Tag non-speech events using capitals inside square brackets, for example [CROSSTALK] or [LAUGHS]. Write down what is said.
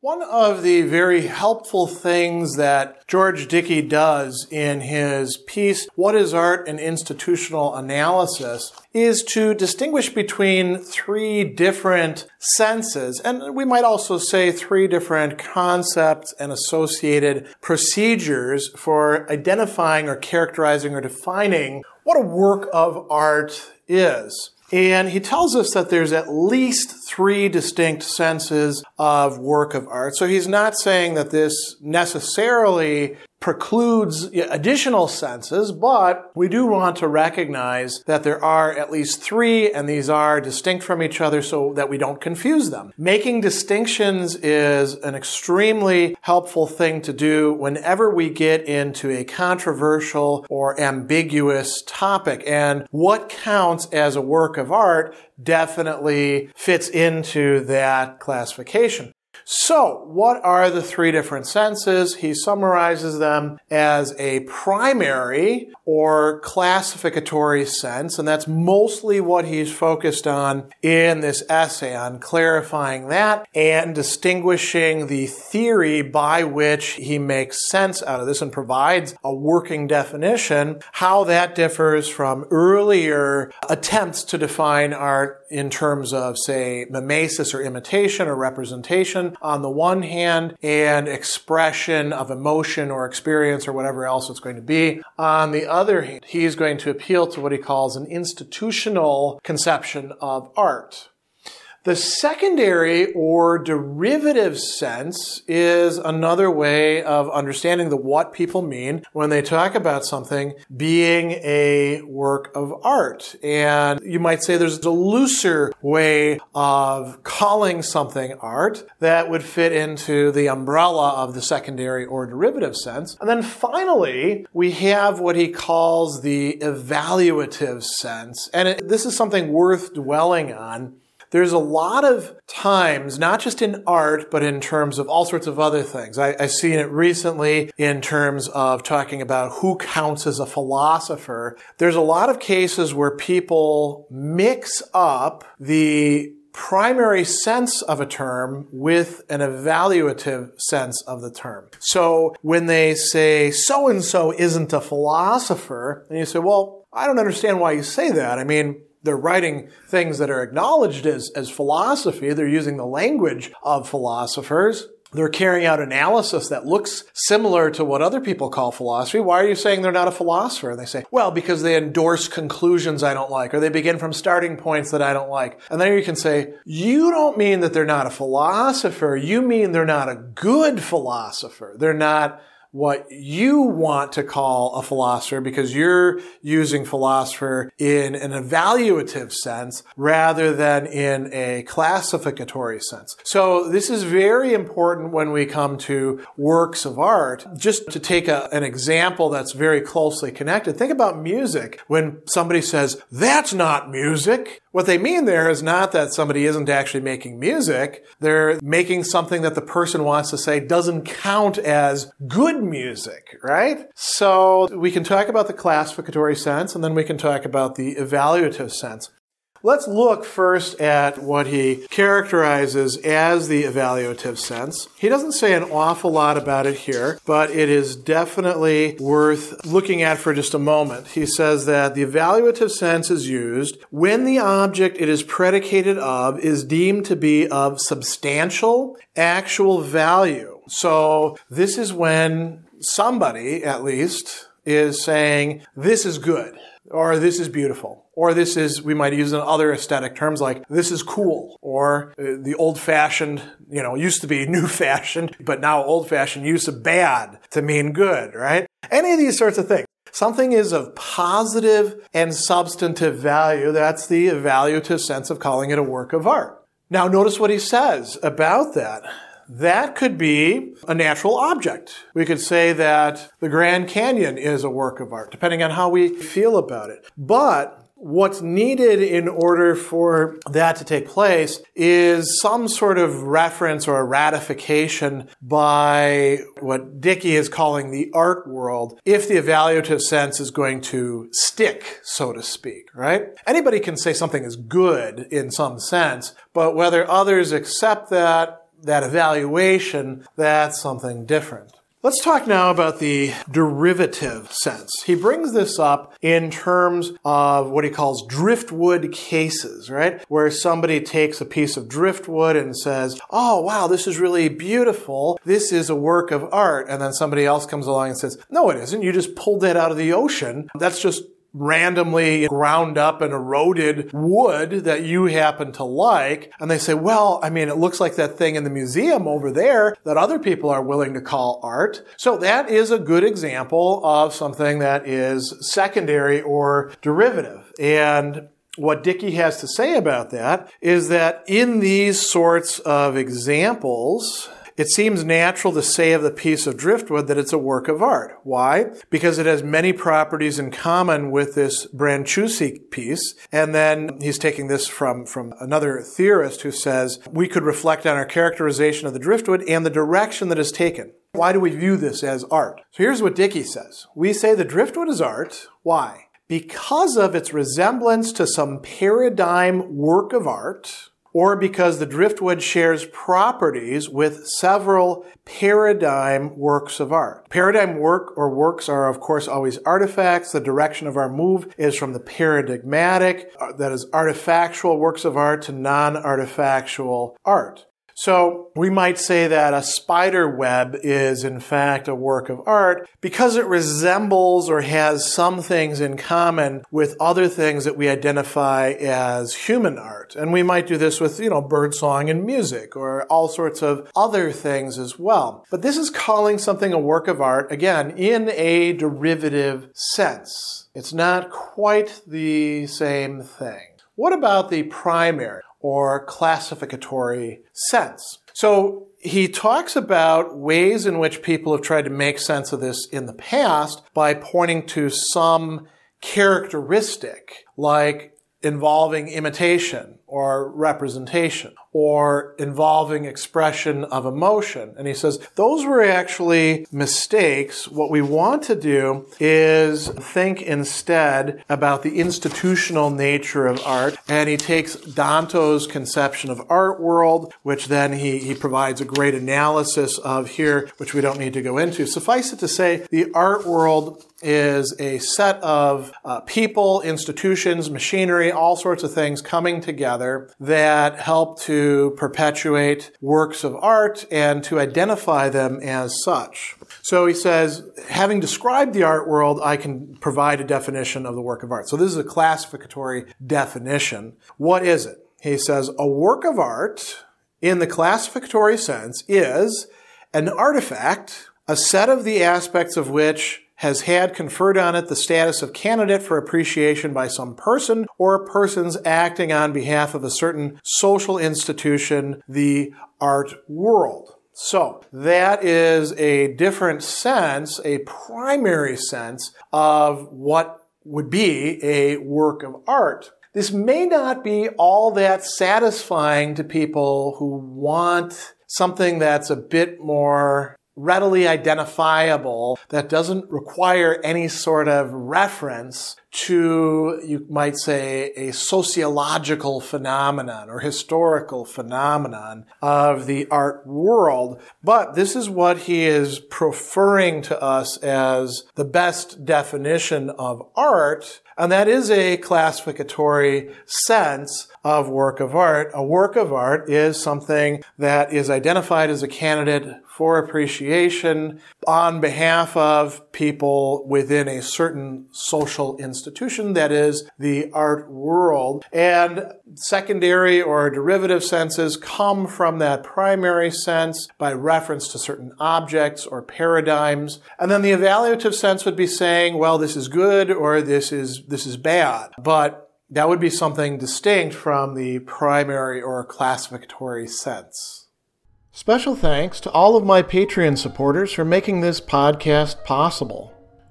One of the very helpful things that George Dickie does in his piece, What is Art and Institutional Analysis, is to distinguish between three different senses, and we might also say three different concepts and associated procedures for identifying or characterizing or defining what a work of art is. And he tells us that there's at least three distinct senses of work of art. So he's not saying that this necessarily precludes additional senses, but we do want to recognize that there are at least three and these are distinct from each other so that we don't confuse them. Making distinctions is an extremely helpful thing to do whenever we get into a controversial or ambiguous topic. And what counts as a work of art definitely fits into that classification. So, what are the three different senses? He summarizes them as a primary or classificatory sense, and that's mostly what he's focused on in this essay on clarifying that and distinguishing the theory by which he makes sense out of this and provides a working definition, how that differs from earlier attempts to define art in terms of, say, mimesis or imitation or representation on the one hand and expression of emotion or experience or whatever else it's going to be on the other hand. He's going to appeal to what he calls an institutional conception of art. The secondary or derivative sense is another way of understanding the what people mean when they talk about something being a work of art. And you might say there's a looser way of calling something art that would fit into the umbrella of the secondary or derivative sense. And then finally, we have what he calls the evaluative sense. And it, this is something worth dwelling on there's a lot of times, not just in art, but in terms of all sorts of other things. I, have seen it recently in terms of talking about who counts as a philosopher. There's a lot of cases where people mix up the primary sense of a term with an evaluative sense of the term. So when they say so and so isn't a philosopher, and you say, well, I don't understand why you say that. I mean, they're writing things that are acknowledged as, as philosophy. They're using the language of philosophers. They're carrying out analysis that looks similar to what other people call philosophy. Why are you saying they're not a philosopher? And they say, well, because they endorse conclusions I don't like, or they begin from starting points that I don't like. And then you can say, you don't mean that they're not a philosopher. You mean they're not a good philosopher. They're not what you want to call a philosopher because you're using philosopher in an evaluative sense rather than in a classificatory sense. So this is very important when we come to works of art. Just to take a, an example that's very closely connected, think about music. When somebody says, that's not music, what they mean there is not that somebody isn't actually making music. They're making something that the person wants to say doesn't count as good music, right? So we can talk about the classificatory sense and then we can talk about the evaluative sense. Let's look first at what he characterizes as the evaluative sense. He doesn't say an awful lot about it here, but it is definitely worth looking at for just a moment. He says that the evaluative sense is used when the object it is predicated of is deemed to be of substantial actual value. So this is when somebody, at least, is saying, this is good or this is beautiful, or this is, we might use in other aesthetic terms like this is cool, or uh, the old fashioned, you know, used to be [LAUGHS] new fashioned, but now old fashioned use of bad to mean good, right? Any of these sorts of things. Something is of positive and substantive value. That's the evaluative sense of calling it a work of art. Now notice what he says about that. That could be a natural object. We could say that the Grand Canyon is a work of art, depending on how we feel about it. But What's needed in order for that to take place is some sort of reference or ratification by what Dickie is calling the art world if the evaluative sense is going to stick, so to speak, right? Anybody can say something is good in some sense, but whether others accept that, that evaluation, that's something different. Let's talk now about the derivative sense. He brings this up in terms of what he calls driftwood cases, right? Where somebody takes a piece of driftwood and says, Oh, wow, this is really beautiful. This is a work of art. And then somebody else comes along and says, No, it isn't. You just pulled that out of the ocean. That's just randomly ground up and eroded wood that you happen to like. And they say, well, I mean, it looks like that thing in the museum over there that other people are willing to call art. So that is a good example of something that is secondary or derivative. And what Dickie has to say about that is that in these sorts of examples, it seems natural to say of the piece of driftwood that it's a work of art. Why? Because it has many properties in common with this Brancusi piece. And then he's taking this from, from another theorist who says we could reflect on our characterization of the driftwood and the direction that is taken. Why do we view this as art? So here's what Dickie says. We say the driftwood is art. Why? Because of its resemblance to some paradigm work of art, or because the driftwood shares properties with several paradigm works of art. Paradigm work or works are, of course, always artifacts. The direction of our move is from the paradigmatic, uh, that is artifactual works of art, to non-artifactual art. So we might say that a spider web is in fact a work of art because it resembles or has some things in common with other things that we identify as human art. And we might do this with, you know, bird song and music or all sorts of other things as well. But this is calling something a work of art, again, in a derivative sense. It's not quite the same thing. What about the primary? Or classificatory sense. So he talks about ways in which people have tried to make sense of this in the past by pointing to some characteristic like involving imitation or representation or involving expression of emotion. And he says those were actually mistakes. What we want to do is think instead about the institutional nature of art. And he takes Danto's conception of art world, which then he, he provides a great analysis of here, which we don't need to go into. Suffice it to say, the art world is a set of uh, people, institutions, machinery, all sorts of things coming together that help to perpetuate works of art and to identify them as such. So he says, having described the art world, I can provide a definition of the work of art. So this is a classificatory definition. What is it? He says, a work of art in the classificatory sense is an artifact, a set of the aspects of which has had conferred on it the status of candidate for appreciation by some person or persons acting on behalf of a certain social institution, the art world. So that is a different sense, a primary sense of what would be a work of art. This may not be all that satisfying to people who want something that's a bit more readily identifiable that doesn't require any sort of reference to, you might say, a sociological phenomenon or historical phenomenon of the art world. But this is what he is preferring to us as the best definition of art. And that is a classificatory sense of work of art. A work of art is something that is identified as a candidate for appreciation on behalf of people within a certain social institution that is the art world. And secondary or derivative senses come from that primary sense by reference to certain objects or paradigms. And then the evaluative sense would be saying, well, this is good or this is, this is bad. But that would be something distinct from the primary or classificatory sense. Special thanks to all of my Patreon supporters for making this podcast possible.